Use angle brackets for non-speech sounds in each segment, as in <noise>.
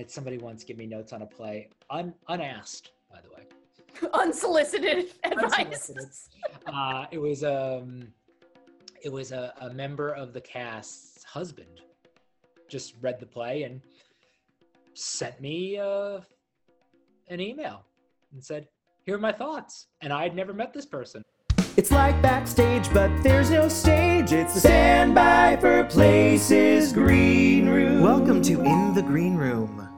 had somebody once give me notes on a play, un, unasked, by the way. <laughs> Unsolicited advice. Unsolicited. Uh, it was um, it was a, a member of the cast's husband. Just read the play and sent me uh, an email and said, "Here are my thoughts." And I had never met this person. It's like backstage, but there's no stage. It's the standby for places green room. Welcome to In the Green Room.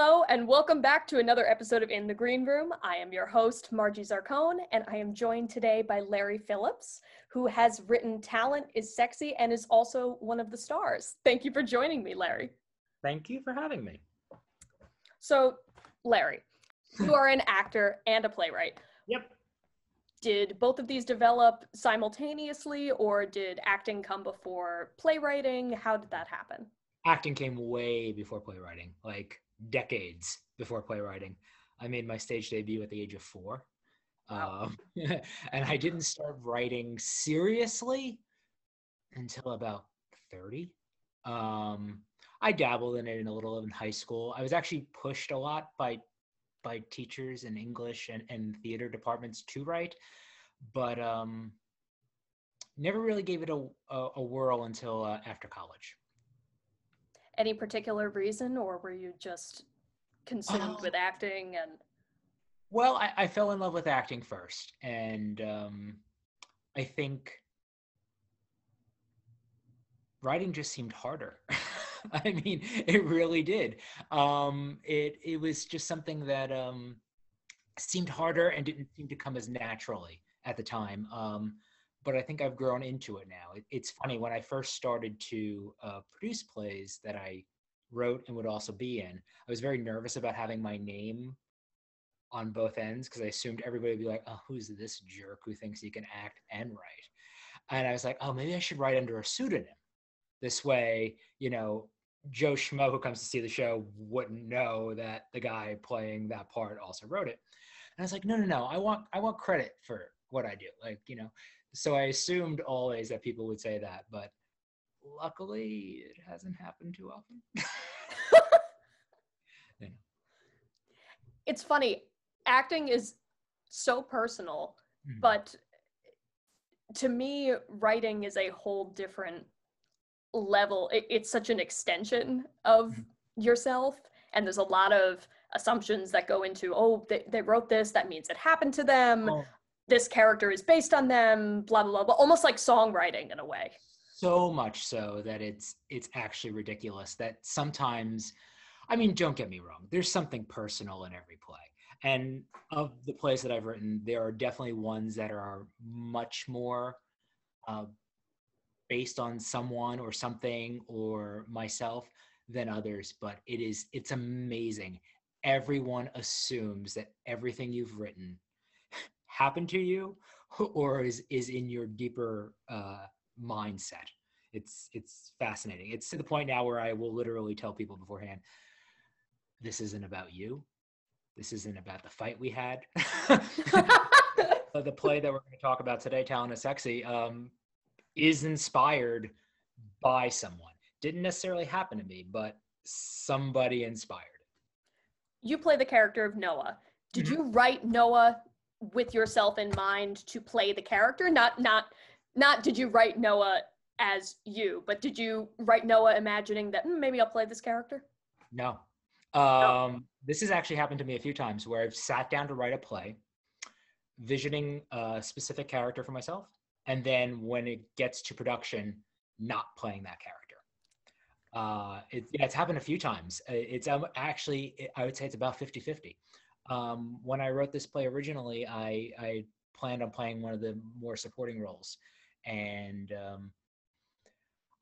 Hello, and welcome back to another episode of In the Green Room. I am your host, Margie Zarcone, and I am joined today by Larry Phillips, who has written Talent is Sexy and is also one of the stars. Thank you for joining me, Larry. Thank you for having me. So, Larry, you are an actor and a playwright. Yep. Did both of these develop simultaneously, or did acting come before playwriting? How did that happen? Acting came way before playwriting, like decades before playwriting. I made my stage debut at the age of four. Wow. Um, <laughs> and I didn't start writing seriously until about 30. Um, I dabbled in it in a little in high school. I was actually pushed a lot by by teachers in English and, and theater departments to write, but um, never really gave it a, a, a whirl until uh, after college. Any particular reason, or were you just consumed Um, with acting and Well, I, I fell in love with acting first, and um, I think writing just seemed harder. <laughs> I mean, it really did. Um, it it was just something that um, seemed harder and didn't seem to come as naturally at the time. Um, but I think I've grown into it now. It, it's funny when I first started to uh, produce plays that I wrote and would also be in. I was very nervous about having my name on both ends because I assumed everybody would be like, "Oh, who's this jerk who thinks he can act and write?" And I was like, "Oh, maybe I should write under a pseudonym. This way, you know, Joe Schmo who comes to see the show wouldn't know that the guy playing that part also wrote it." And I was like, "No, no, no. I want I want credit for what I do. Like, you know." So I assumed always that people would say that, but luckily it hasn't happened too often. <laughs> <laughs> You know. it's funny acting is so personal Mhm. but to me writing is a whole different level it, it's such an extension of Mhm. yourself and there's a lot of assumptions that go into oh they, they wrote this that means it happened to them Oh, this character is based on them blah blah blah, blah almost like songwriting in a way. So much so that it's it's actually ridiculous that sometimes i mean don't get me wrong there's something personal in every play. And of the plays that i've written there are definitely ones that are much more uh, based on someone or something or myself than others but it is it's amazing. Everyone assumes that everything you've written happened to you <laughs> or is is in your deeper uh, mindset. It's it's fascinating. It's to the point now where i will literally tell people beforehand this isn't about you. This isn't about the fight we had. <laughs> The play that we're going to talk about today talent is sexy um, is inspired by someone. Didn't necessarily happen to me but somebody inspired it. You play the character of noah. Did Mhm. you write noah with yourself in mind to play the character not not not did you write noah as you but did you write noah imagining that "Hmm, maybe i'll play this character No. Um, This has actually happened to me a few times where I've sat down to write a play, visioning a specific character for myself, and then when it gets to production, not playing that character. Uh, it, yeah, it's happened a few times. Uh, It's um, actually, it- I would say it's about 50 50. Um, when I wrote this play originally, I, I planned on playing one of the more supporting roles. And um,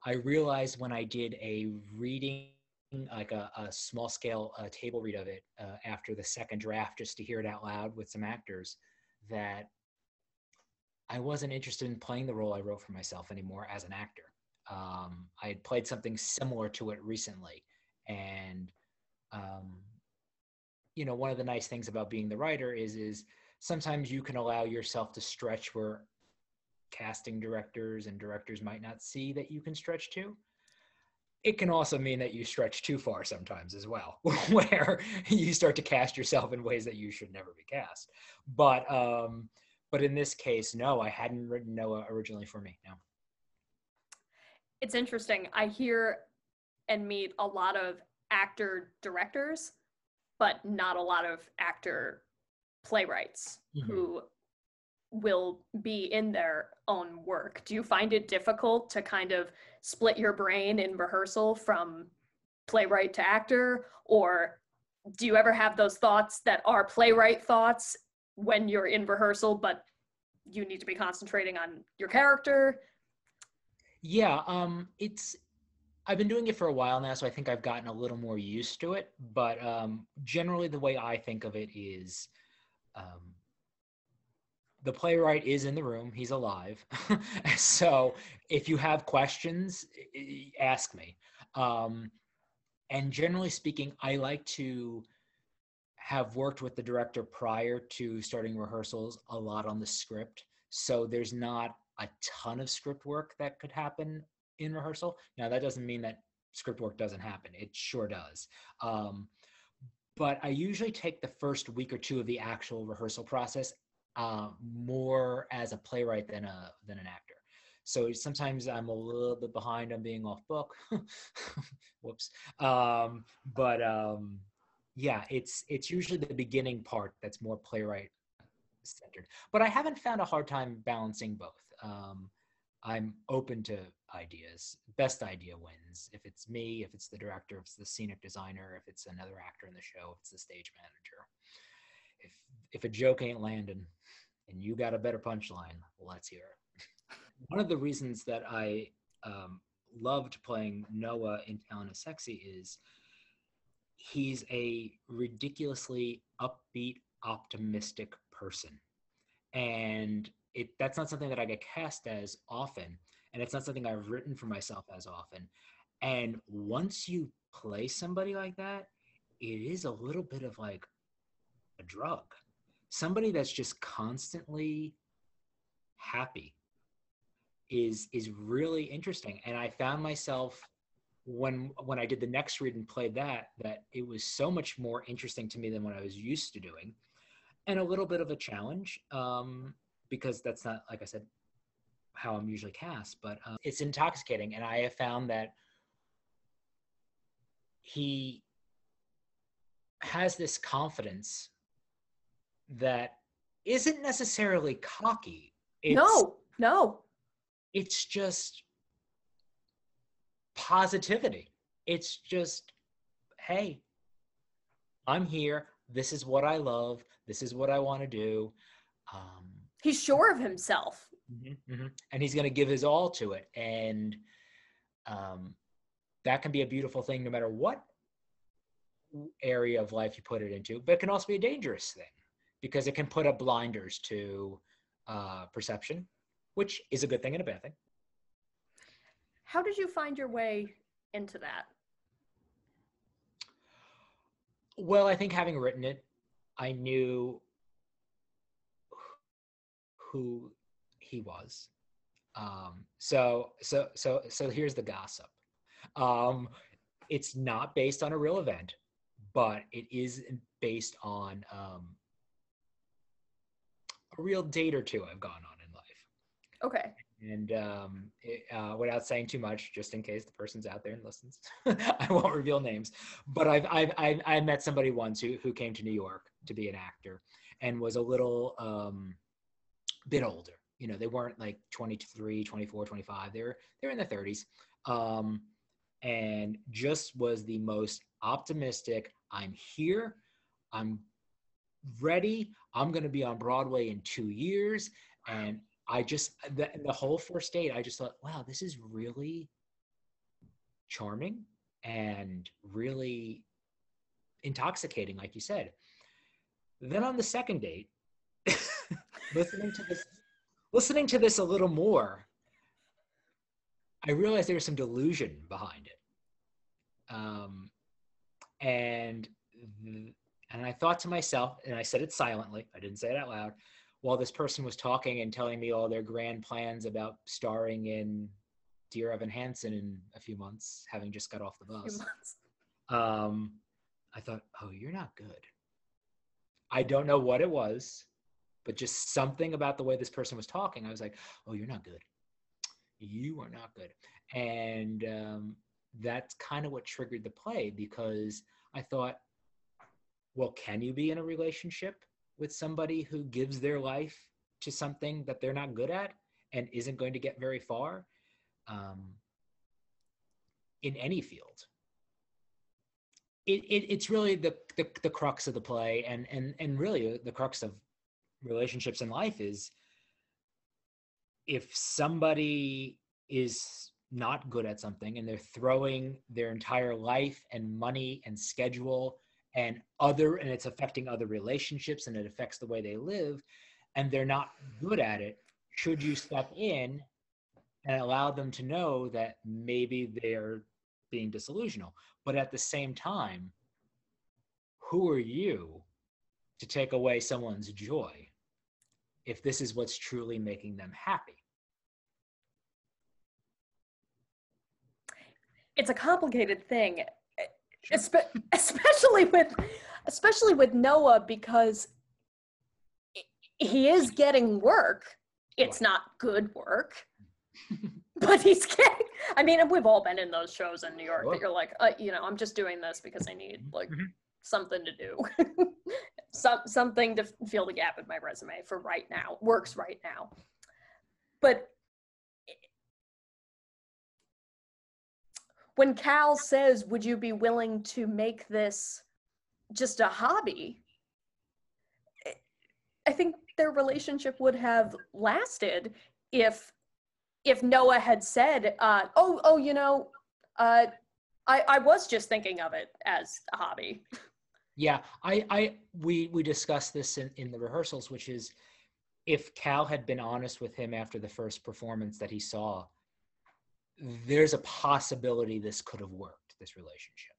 I realized when I did a reading like a, a small scale table read of it uh, after the second draft just to hear it out loud with some actors that I wasn't interested in playing the role I wrote for myself anymore as an actor. Um, I had played something similar to it recently, and um, you know, one of the nice things about being the writer is is sometimes you can allow yourself to stretch where casting directors and directors might not see that you can stretch to it can also mean that you stretch too far sometimes as well, <laughs> where you start to cast yourself in ways that you should never be cast. But um, but in this case, no, I hadn't written Noah originally for me. No. It's interesting. I hear and meet a lot of actor directors, but not a lot of actor playwrights Mhm. who will be in their own work. Do you find it difficult to kind of split your brain in rehearsal from playwright to actor? Or do you ever have those thoughts that are playwright thoughts when you're in rehearsal, but you need to be concentrating on your character? Yeah, um, it's I've been doing it for a while now, so I think I've gotten a little more used to it. But um, generally, the way I think of it is, um, the playwright is in the room; he's alive. <laughs> so if you have questions, ask me. Um, and generally speaking, I like to have worked with the director prior to starting rehearsals a lot on the script. So there's not a ton of script work that could happen in rehearsal. Now that doesn't mean that script work doesn't happen. It sure does. Um, but I usually take the first week or two of the actual rehearsal process uh, more as a playwright than a than an actor. So sometimes I'm a little bit behind on being off book. <laughs> Whoops. Um, but um, yeah, it's it's usually the beginning part that's more playwright centered. But I haven't found a hard time balancing both. Um, I'm open to ideas. Best idea wins. If it's me, if it's the director, if it's the scenic designer, if it's another actor in the show, if it's the stage manager. If if a joke ain't landing and you got a better punchline, let's hear it. <laughs> One of the reasons that I um, loved playing Noah in Talent is Sexy is he's a ridiculously upbeat, optimistic person. And it that's not something that I get cast as often. And it's not something I've written for myself as often. And once you play somebody like that, it is a little bit of like a drug. Somebody that's just constantly happy is is really interesting. And I found myself when when I did the next read and played that, that it was so much more interesting to me than what I was used to doing, and a little bit of a challenge um, because that's not like I said how I'm usually cast, but um, it's intoxicating, and I have found that he has this confidence that isn't necessarily cocky. It's, no, no. it's just positivity. It's just, hey, I'm here. This is what I love. This is what I want to do. Um, He's sure of himself. Mhm, mhm. And he's going to give his all to it. And um, that can be a beautiful thing no matter what area of life you put it into, but it can also be a dangerous thing because it can put up blinders to uh, perception, which is a good thing and a bad thing. How did you find your way into that? Well, I think having written it, I knew who he was. Um, so, so, so, so here's the gossip. Um, it's not based on a real event, but it is based on um, a real date or two I've gone on in life. Okay. And um, it, uh, without saying too much, just in case the person's out there and listens, <laughs> I won't reveal names. But I've, I've, I've I met somebody once who, who came to New York to be an actor and was a little um, bit older. You know, they weren't like 23, 24, 25. They were, they're in their 30s. Um, and just was the most optimistic. I'm here. I'm ready. I'm going to be on Broadway in two years. And I just the, the whole first date, I just thought, wow, this is really charming and really intoxicating, like you said. Then on the second date, <laughs> listening to this, listening to this a little more, I realized there was some delusion behind it. Um, and and I thought to myself, and I said it silently. I didn't say it out loud while this person was talking and telling me all their grand plans about starring in Dear Evan Hansen in a few months, having just got off the bus. Um, I thought, oh, you're not good. I don't know what it was, but just something about the way this person was talking. I was like, oh, you're not good. You are not good. And um, that's kind of what triggered the play because I thought, well, can you be in a relationship with somebody who gives their life to something that they're not good at and isn't going to get very far um, in any field? It, it, it's really the, the the crux of the play and and and really the crux of relationships in life is if somebody is not good at something and they're throwing their entire life and money and schedule and other and it's affecting other relationships and it affects the way they live and they're not good at it should you step in and allow them to know that maybe they're being disillusional but at the same time who are you to take away someone's joy if this is what's truly making them happy It's a complicated thing, Sure. espe- especially with especially with Noah because he is getting work. It's not good work, <laughs> but he's getting. I mean, we've all been in those shows in New York Sure. that you're like, uh, you know, I'm just doing this because I need like Mhm. Something to do, <laughs> some something to fill the gap in my resume for right now. Works right now, but when Cal says, "Would you be willing to make this just a hobby?" I- think their relationship would have lasted if if Noah had said, uh, "Oh, oh, you know, uh, I I was just thinking of it as a hobby." <laughs> Yeah, I, I, we, we discussed this in, in the rehearsals, which is if Cal had been honest with him after the first performance that he saw, there's a possibility this could have worked, this relationship.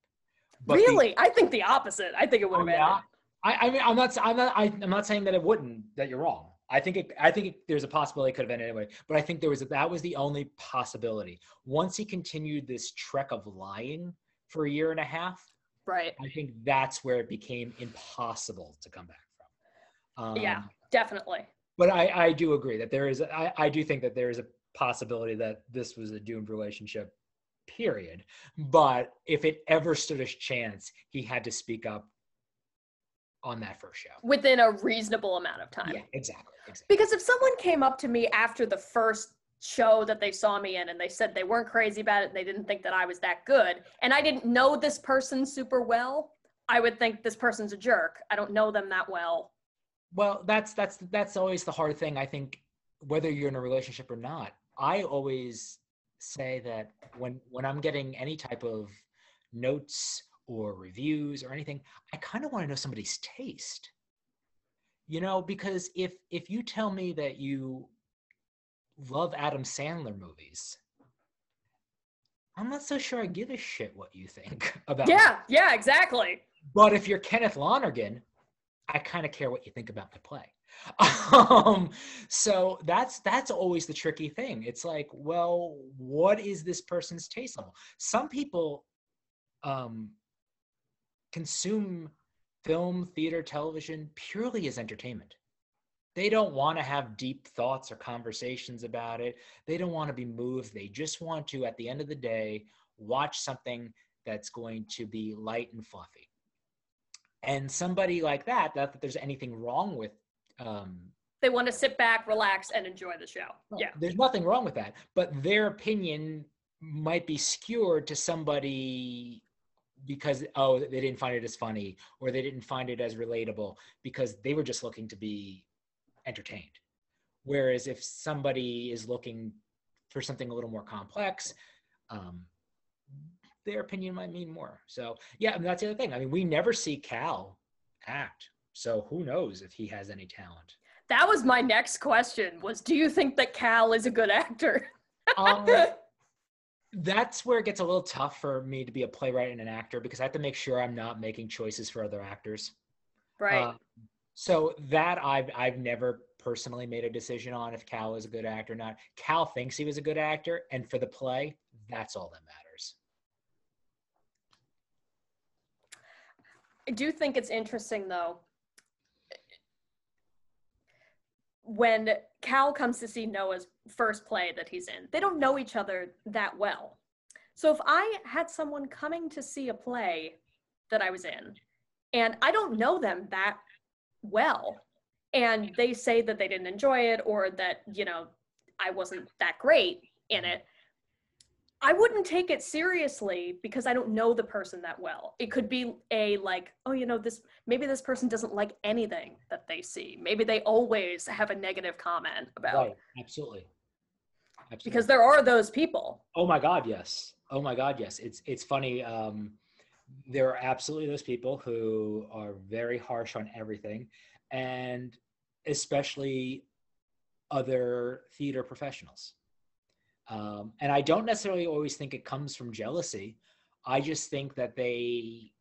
But the- really, I think the opposite. I think it would Oh, have yeah? I, I mean, I'm not, I'm not, I, I'm not saying that it wouldn't. That you're wrong. I think it, I think it, there's a possibility it could have ended anyway. But I think there was that was the only possibility. Once he continued this trek of lying for a year and a half, Right. I think that's where it became impossible to come back from. Um, Yeah. Definitely. But I, I do agree that there is, I, I do think that there is a possibility that this was a doomed relationship, period. But if it ever stood a chance, he had to speak up on that first show. Within a reasonable amount of time. Yeah, exactly. exactly. Because if someone came up to me after the first show that they saw me in and they said they weren't crazy about it and they didn't think that I was that good, and I didn't know this person super well, I would think this person's a jerk. I don't know them that well. Well, that's that's that's always the hard thing. I think whether you're in a relationship or not, I always say that when when I'm getting any type of notes or reviews or anything, I kind of want to know somebody's taste. You know, because if if you tell me that you love Adam Sandler movies, I'm not so sure I give a shit what you think <laughs> about. Yeah, yeah, exactly. But if you're Kenneth Lonergan, I kind of care what you think about my play. <laughs> Um, so that's that's always the tricky thing. It's like, well, what is this person's taste level? Some people um, consume film, theater, television purely as entertainment. They don't want to have deep thoughts or conversations about it. They don't want to be moved. They just want to, at the end of the day, watch something that's going to be light and fluffy and somebody like that not that there's anything wrong with um They want to sit back, relax, and enjoy the show. no, Yeah. there's nothing wrong with that but their opinion might be skewed to somebody because oh they didn't find it as funny or they didn't find it as relatable because they were just looking to be entertained whereas if somebody is looking for something a little more complex um their opinion might mean more so yeah I mean, that's the other thing i mean we never see cal act so who knows if he has any talent That was my next question was do you think that Cal is a good actor? <laughs> um, that's where it gets a little tough for me to be a playwright and an actor because I have to make sure I'm not making choices for other actors. right. Uh, so that I've I've never personally made a decision on if Cal is a good actor or not. Cal thinks he was a good actor, and for the play, that's all that matters. I do think it's interesting though. When Cal comes to see Noah's first play that he's in, they don't know each other that well. So if I had someone coming to see a play that I was in, and I don't know them that well, and they say that they didn't enjoy it or that, you know, I wasn't that great in it, I wouldn't take it seriously because I don't know the person that well. It could be a like, oh, you know, this maybe this person doesn't like anything that they see. Maybe they always have a negative comment about. Right. Absolutely. Absolutely. Because there are those people. Oh my God, yes. Oh my God, yes. It's it's funny. Um, there are absolutely those people who are very harsh on everything, and especially other theater professionals. Um, and I don't necessarily always think it comes from jealousy. I just think that they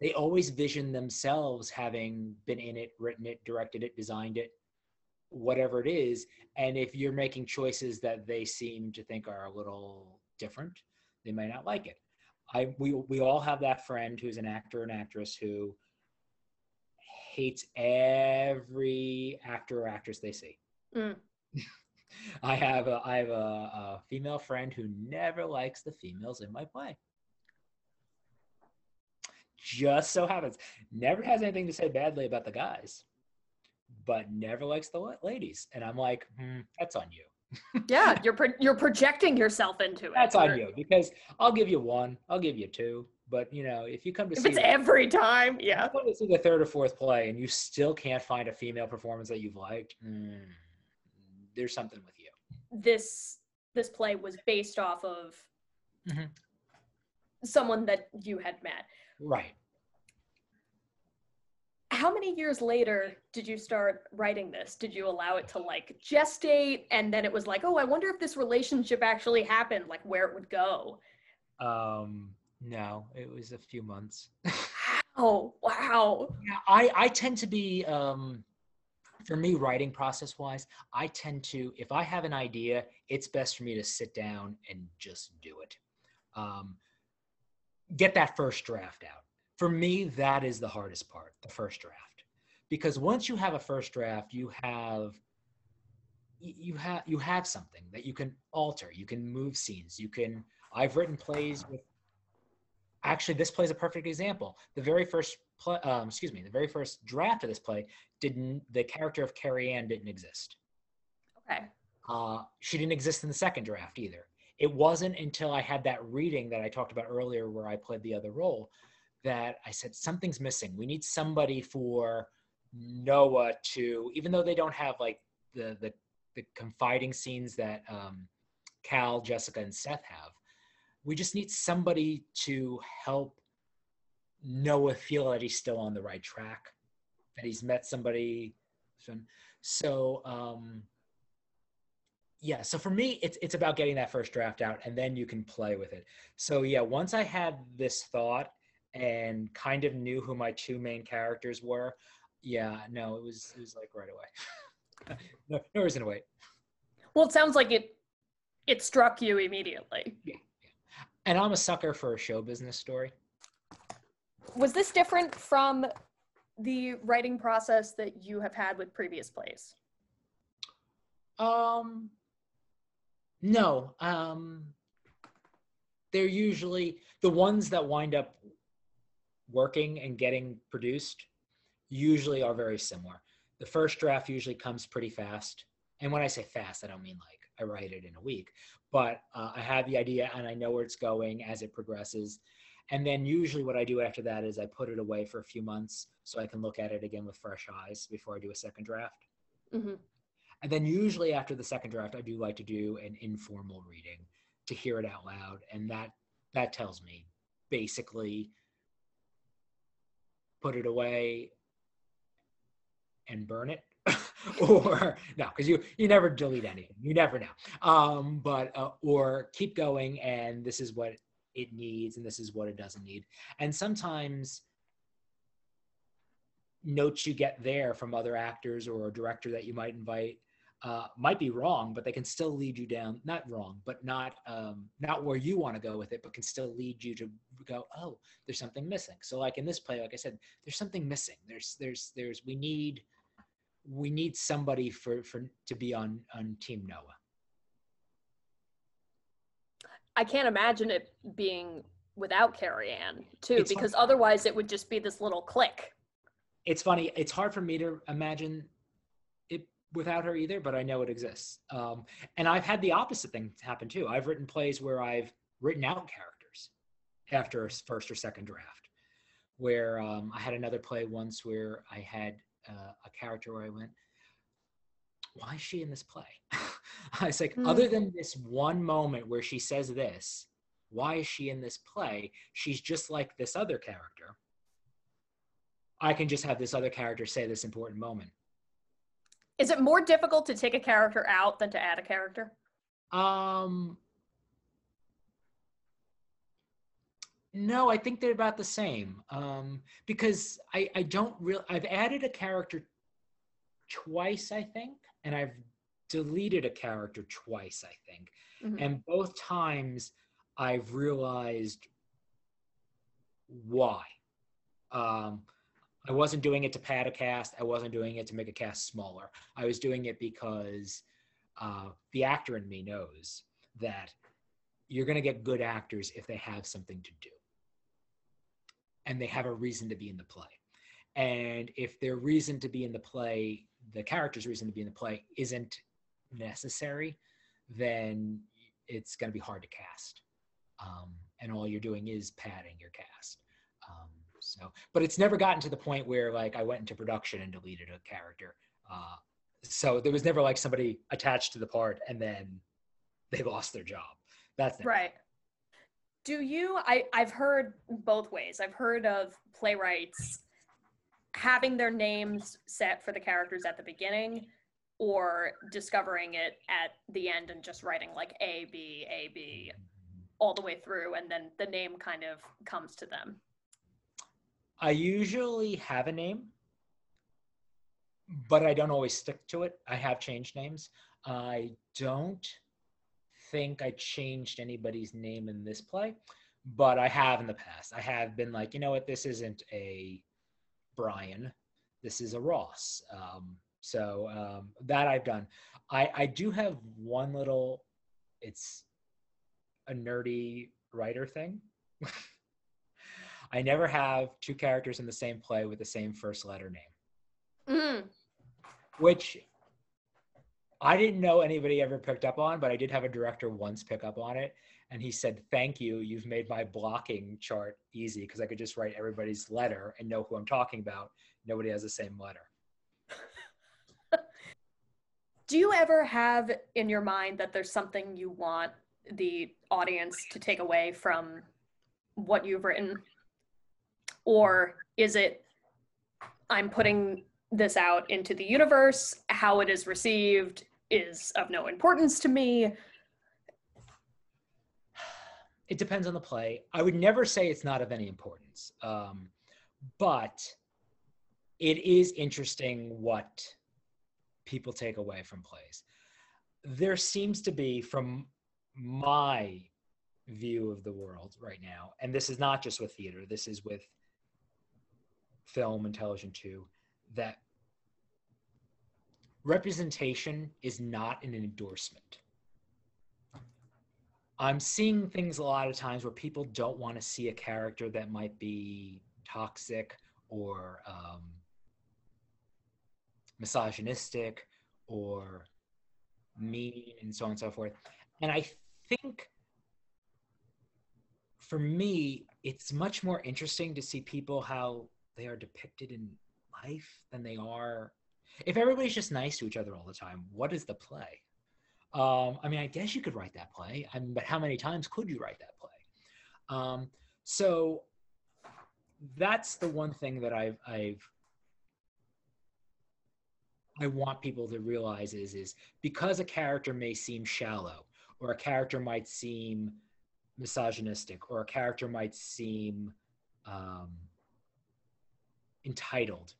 they always vision themselves having been in it, written it, directed it, designed it, whatever it is. And if you're making choices that they seem to think are a little different, they might not like it. I we we all have that friend who's an actor and actress who hates every actor or actress they see. Mm. <laughs> I have a I have a, a female friend who never likes the females in my play. Just so happens, never has anything to say badly about the guys, but never likes the ladies. And I'm like, hmm, that's on you. Yeah, you're pro- you're projecting yourself into it. That's on You're- because I'll give you one, I'll give you two, but you know if you come to If see it's the- every time, if yeah. you come to see the third or fourth play and you still can't find a female performance that you've liked, mm, there's something with you. This this play was based off of Mhm. someone that you had met. Right. How many years later did you start writing this? Did you allow it to like gestate and then it was like, oh, I wonder if this relationship actually happened, like where it would go? Um, no, it was a few months. Oh, wow. Yeah, I, I tend to be um, for me writing process wise i tend to if i have an idea it's best for me to sit down and just do it um, get that first draft out for me that is the hardest part the first draft. Because once you have a first draft you have you have you have something that you can alter. You can move scenes. You can i've written plays with actually this play is a perfect example. The very first play um, excuse me the very first draft of this play didn't the character of carrie ann didn't exist. Okay. uh, she didn't exist in the second draft either. It wasn't until i had that reading that i talked about earlier where i played the other role that i said something's missing we need somebody for noah to even though they don't have like the the, the confiding scenes that um, cal jessica and seth have we just need somebody to help Noah feel that he's still on the right track, that he's met somebody. So, um, yeah. So for me, it's it's about getting that first draft out, and then you can play with it. So yeah, once I had this thought and kind of knew who my two main characters were, yeah, no, it was it was like right away. <laughs> no, no reason to wait. Well, it sounds like it it struck you immediately. Yeah. And I'm a sucker for a show business story. Was this different from the writing process that you have had with previous plays? Um, no. Um, they're usually the ones that wind up working and getting produced. Usually are very similar. The first draft usually comes pretty fast, and when I say fast, I don't mean like I write it in a week, but uh, I have the idea and I know where it's going as it progresses. And then usually what I do after that is I put it away for a few months so I can look at it again with fresh eyes before I do a second draft. Mm-hmm. And then usually after the second draft, I do like to do an informal reading to hear it out loud, and that that tells me basically put it away and burn it, <laughs> or no, because you you never delete anything, you never know. Um, but uh, or keep going, and this is what it needs, and this is what it doesn't need. And sometimes notes you get there from other actors or a director that you might invite uh, might be wrong, but they can still lead you down not wrong, but not um, not where you want to go with it, but can still lead you to go, oh, there's something missing. So like in this play, like I said, there's something missing. There's there's there's we need we need somebody for for to be on on Team Noah. I can't imagine it being without Carrie Ann too, It's because hard. otherwise it would just be this little click. It's funny. It's hard for me to imagine without her either, but I know it exists. Um, and I've had the opposite thing happen too. I've written plays where I've written out characters after a first or second draft. Where um, I had another play once where I had uh, a character where I went, "Why is she in this play?" <laughs> I was like, Hmm. other than this one moment where she says this, why is she in this play? She's just like this other character. I can just have this other character say this important moment. Is it more difficult to take a character out than to add a character? Um, no, I think they're about the same. Um, because I I don't really, I've added a character twice, I think, and I've deleted a character twice, I think. Mhm. And both times I've realized why. Um, I wasn't doing it to pad a cast. I wasn't doing it to make a cast smaller. I was doing it because uh, the actor in me knows that you're going to get good actors if they have something to do and they have a reason to be in the play. And if their reason to be in the play, the character's reason to be in the play, isn't necessary, then it's going to be hard to cast. Um, and all you're doing is padding your cast. Um, so, but it's never gotten to the point where like I went into production and deleted a character. Uh, so there was never like somebody attached to the part and then they lost their job. That's Right. Do you I I've heard both ways. I've heard of playwrights having their names set for the characters at the beginning or discovering it at the end and just writing like A B A B all the way through and then the name kind of comes to them. I usually have a name, but I don't always stick to it. I have changed names. I don't think I changed anybody's name in this play, but I have in the past. I have been like, you know what, this isn't a Brian, this is a Ross. Um, so um, that I've done. I, I do have one little, it's a nerdy writer thing. <laughs> I never have two characters in the same play with the same first letter name, Mm. which I didn't know anybody ever picked up on, but I did have a director once pick up on it. And he said, Thank you. You've made my blocking chart easy because I could just write everybody's letter and know who I'm talking about. Nobody has the same letter. <laughs> Do you ever have in your mind that there's something you want the audience to take away from what you've written? Or is it, I'm putting this out into the universe, how it is received is of no importance to me? It depends on the play. I would never say it's not of any importance, um, but it is interesting what people take away from plays. There seems to be, from my view of the world right now, and this is not just with theater, this is with film and television too, that representation is not an endorsement. I'm seeing things a lot of times where people don't want to see a character that might be toxic or um, misogynistic or mean and so on and so forth. And I think for me, it's much more interesting to see people how they are depicted in life than they are. If everybody's just nice to each other all the time, what is the play? Um, I mean, I guess you could write that play, I mean, but how many times could you write that play? Um, so that's the one thing that I've, I've I want people to realize is is because a character may seem shallow, or a character might seem misogynistic, or a character might seem um, entitled.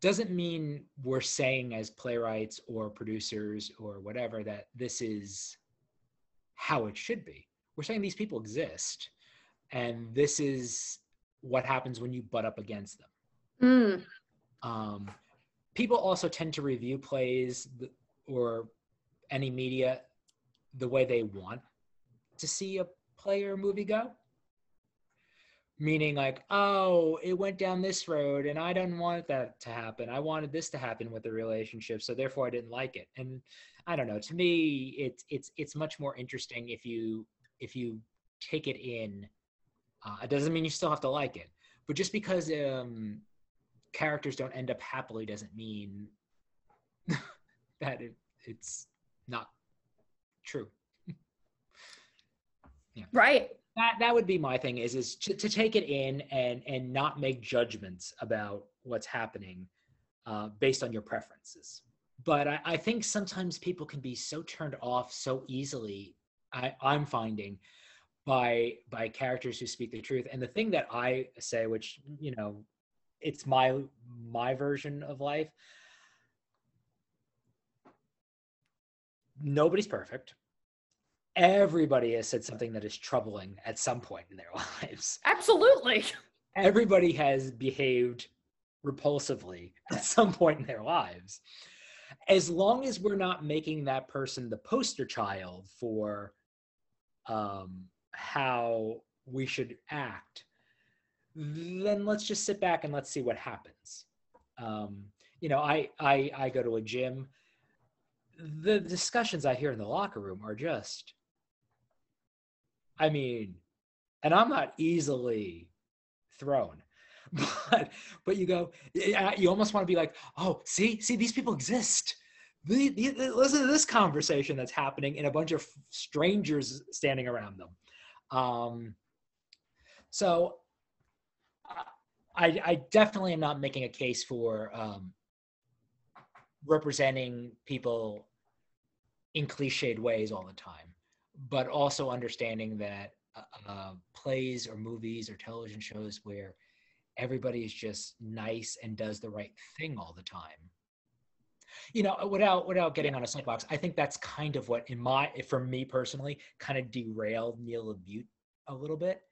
doesn't mean we're saying as playwrights or producers or whatever that this is how it should be. We're saying these people exist and this is what happens when you butt up against them. Mm. Um, people also tend to review plays or any media the way they want to see a play or movie go. Meaning, like, oh, it went down this road and I didn't want that to happen. I wanted this to happen with the relationship, so therefore I didn't like it. And I don't know. To me, it's it's it's much more interesting if you if you take it in. Uh, it doesn't mean you still have to like it, but just because um, characters don't end up happily doesn't mean <laughs> that it, it's not true. <laughs> Right. That that would be my thing is is to, to take it in and and not make judgments about what's happening uh, based on your preferences. But I, I think sometimes people can be so turned off so easily. I, I'm finding by by characters who speak the truth. And the thing that I say, which you know, it's my my version of life. Nobody's perfect. Everybody has said something that is troubling at some point in their <laughs> lives. Absolutely. Everybody has behaved repulsively at some point in their lives. As long as we're not making that person the poster child for um, how we should act, then let's just sit back and let's see what happens. Um, you know, I, I I go to a gym. The discussions I hear in the locker room are just, I mean, and I'm not easily thrown, <laughs> but but you go, you almost want to be like, oh, see, see, these people exist. The, the, listen to this conversation that's happening in a bunch of strangers standing around them. Um, so I, I definitely am not making a case for um, representing people in cliched ways all the time, but also understanding that uh, plays or movies or television shows where everybody is just nice and does the right thing all the time. You know, without without getting on a soapbox, I think that's kind of what, in my, for me personally, kind of derailed Neil LaBute a little bit.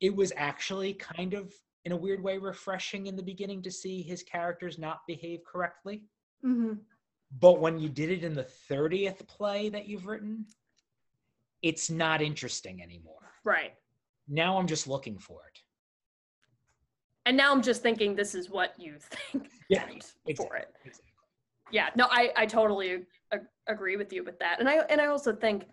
It was actually kind of in a weird way refreshing in the beginning to see his characters not behave correctly. hmm But when you did it in the 30th play that you've written, it's not interesting anymore. Right. Now I'm just looking for it. And now I'm just thinking this is what you <laughs> think Yeah, meant for exactly. it. Yeah, no, I, I totally ag- agree with you with that. And I and I also think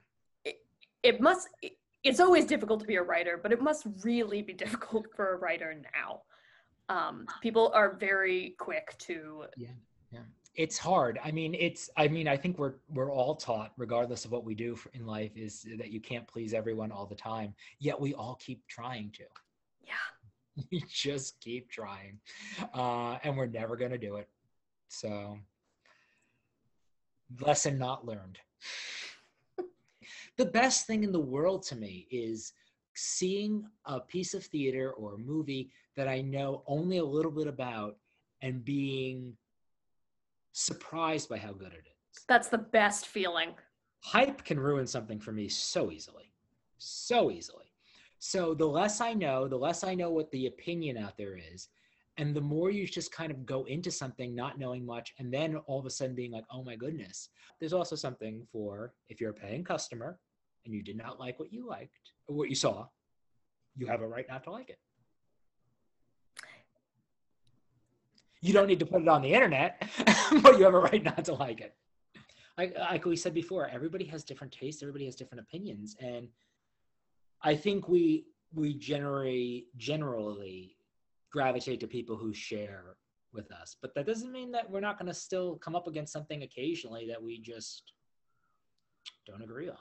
it, it must it- it's always difficult to be a writer, but it must really be <laughs> difficult for a writer now. Um, people are very quick to It's hard. I mean, it's. I mean, I think we're we're all taught, regardless of what we do for, in life, is that you can't please everyone all the time. Yet we all keep trying to. yeah. <laughs> we just keep trying uh, and we're never going to do it so lesson not learned the best thing in the world to me is seeing a piece of theater or a movie that i know only a little bit about and being surprised by how good it is. That's the best feeling. hype can ruin something for me so easily so easily. So the less i know the less i know what the opinion out there is and the more you just kind of go into something not knowing much and then all of a sudden being like oh my goodness. There's also something for if you're a paying customer and you did not like what you liked or what you saw you have a right not to like it you don't need to put it on the internet <laughs> but you have a right not to like it. Like like we said before everybody has different tastes everybody has different opinions and i think we we generally generally gravitate to people who share with us but that doesn't mean that we're not going to still come up against something occasionally that we just don't agree on.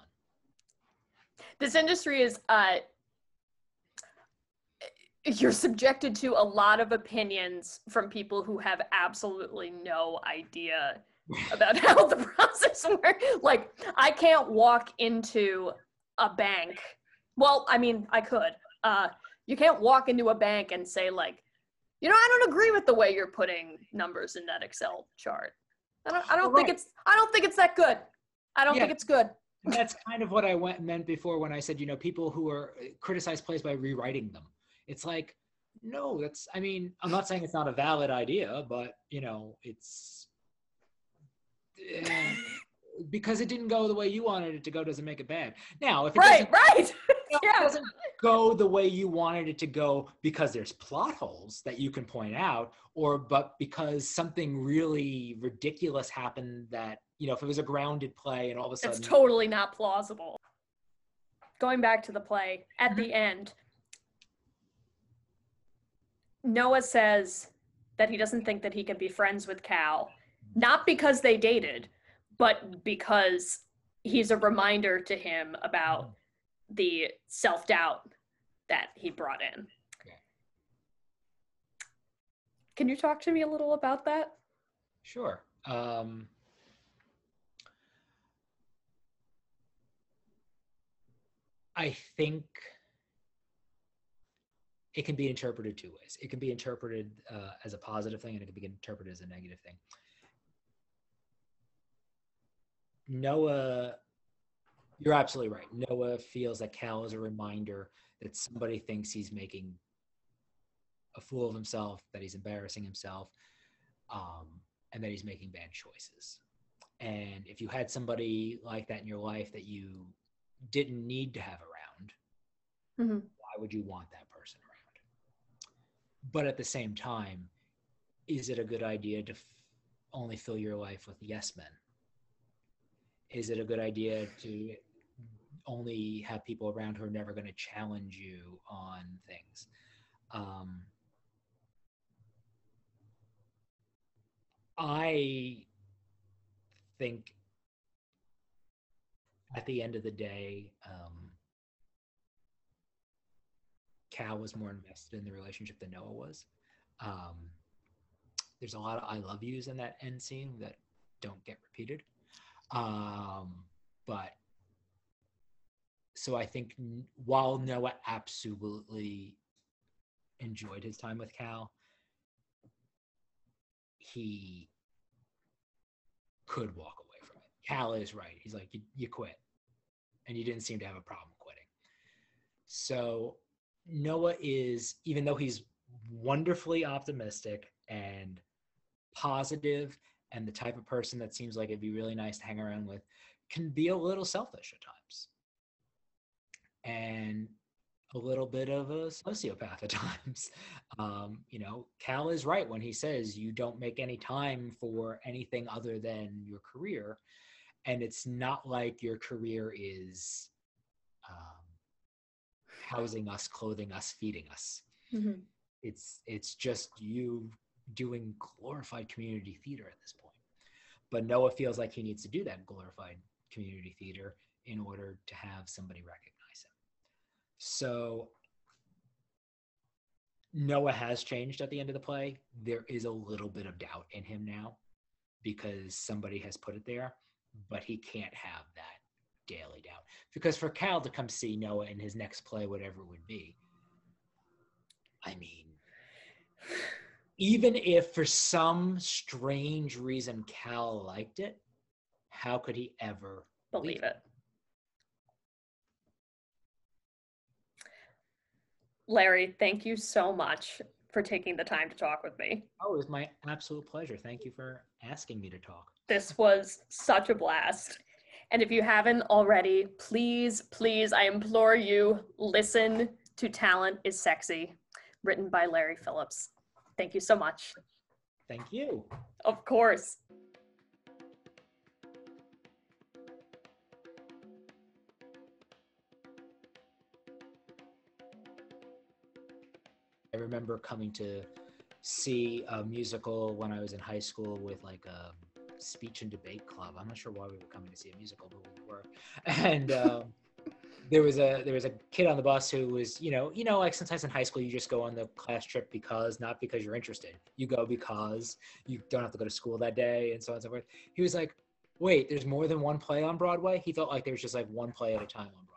This industry is uh you're subjected to a lot of opinions from people who have absolutely no idea about <laughs> how the process works. Like, I can't walk into a bank. Well, I mean, I could. Uh, you can't walk into a bank and say, like, You know, I don't agree with the way you're putting numbers in that Excel chart. I don't I don't Well, think it's I don't think it's that good. I don't Yeah. think it's good. That's kind of what I went, meant before when I said, you know, people who are criticize plays by rewriting them. It's like, no, that's. I mean, I'm not saying it's not a valid idea, but you know, it's eh, because it didn't go the way you wanted it to go doesn't make it bad. Now, if it Right, doesn't, right. <laughs> yeah. doesn't go the way you wanted it to go because there's plot holes that you can point out, or but because something really ridiculous happened that you know, if it was a grounded play and all of a sudden It's totally not plausible. Going back to the play, at Mm-hmm. the end, Noah says that he doesn't think that he can be friends with Cal, not because they dated, but because he's a reminder to him about the self doubt that he brought in. Can you talk to me a little about that? Sure. Um, I think it can be interpreted two ways. It can be interpreted uh, as a positive thing, and it can be interpreted as a negative thing. Noah, you're absolutely right. Noah feels that Cal is a reminder that somebody thinks he's making a fool of himself, that he's embarrassing himself, um, and that he's making bad choices. And if you had somebody like that in your life that you didn't need to have around, Mhm. why would you want that person? But at the same time, is it a good idea to f- only fill your life with yes men? Is it a good idea to only have people around who are never going to challenge you on things? Um, I think at the end of the day, um, Cal was more invested in the relationship than Noah was. Um, there's a lot of I love yous in that end scene that don't get repeated. Um, but so I think while Noah absolutely enjoyed his time with Cal, he could walk away from it. Cal is right. He's like, you, you quit. And you didn't seem to have a problem quitting. So Noah is, even though he's wonderfully optimistic and positive and the type of person that seems like it'd be really nice to hang around with, can be a little selfish at times. And a little bit of a sociopath at <laughs> times. Um, you know, Cal is right when he says you don't make any time for anything other than your career. And it's not like your career is um, housing us, clothing us, feeding us. Mhm. It's it's just you doing glorified community theater at this point. But Noah feels like he needs to do that glorified community theater in order to have somebody recognize him. So Noah has changed at the end of the play. There is a little bit of doubt in him now because somebody has put it there, but he can't have that daily doubt. Because for Cal to come see Noah in his next play, whatever it would be, I mean, even if for some strange reason Cal liked it, how could he ever Believe it. Larry, thank you so much for taking the time to talk with me. Oh, it was my absolute pleasure. Thank you for asking me to talk. This was such a blast. And if you haven't already, please, please, I implore you, listen to Talent is Sexy, written by Larry Phillips. Thank you so much. Thank you. Of course. I remember coming to see a musical when I was in high school with like a speech and debate club. I'm not sure why we were coming to see a musical, but we were. <laughs> And um, there was a there was a kid on the bus who was you know you know like sometimes in high school you just go on the class trip because not because you're interested. You go because you don't have to go to school that day and so on and so forth. He was like, "Wait, there's more than one play on Broadway." He felt like there was just like one play at a time on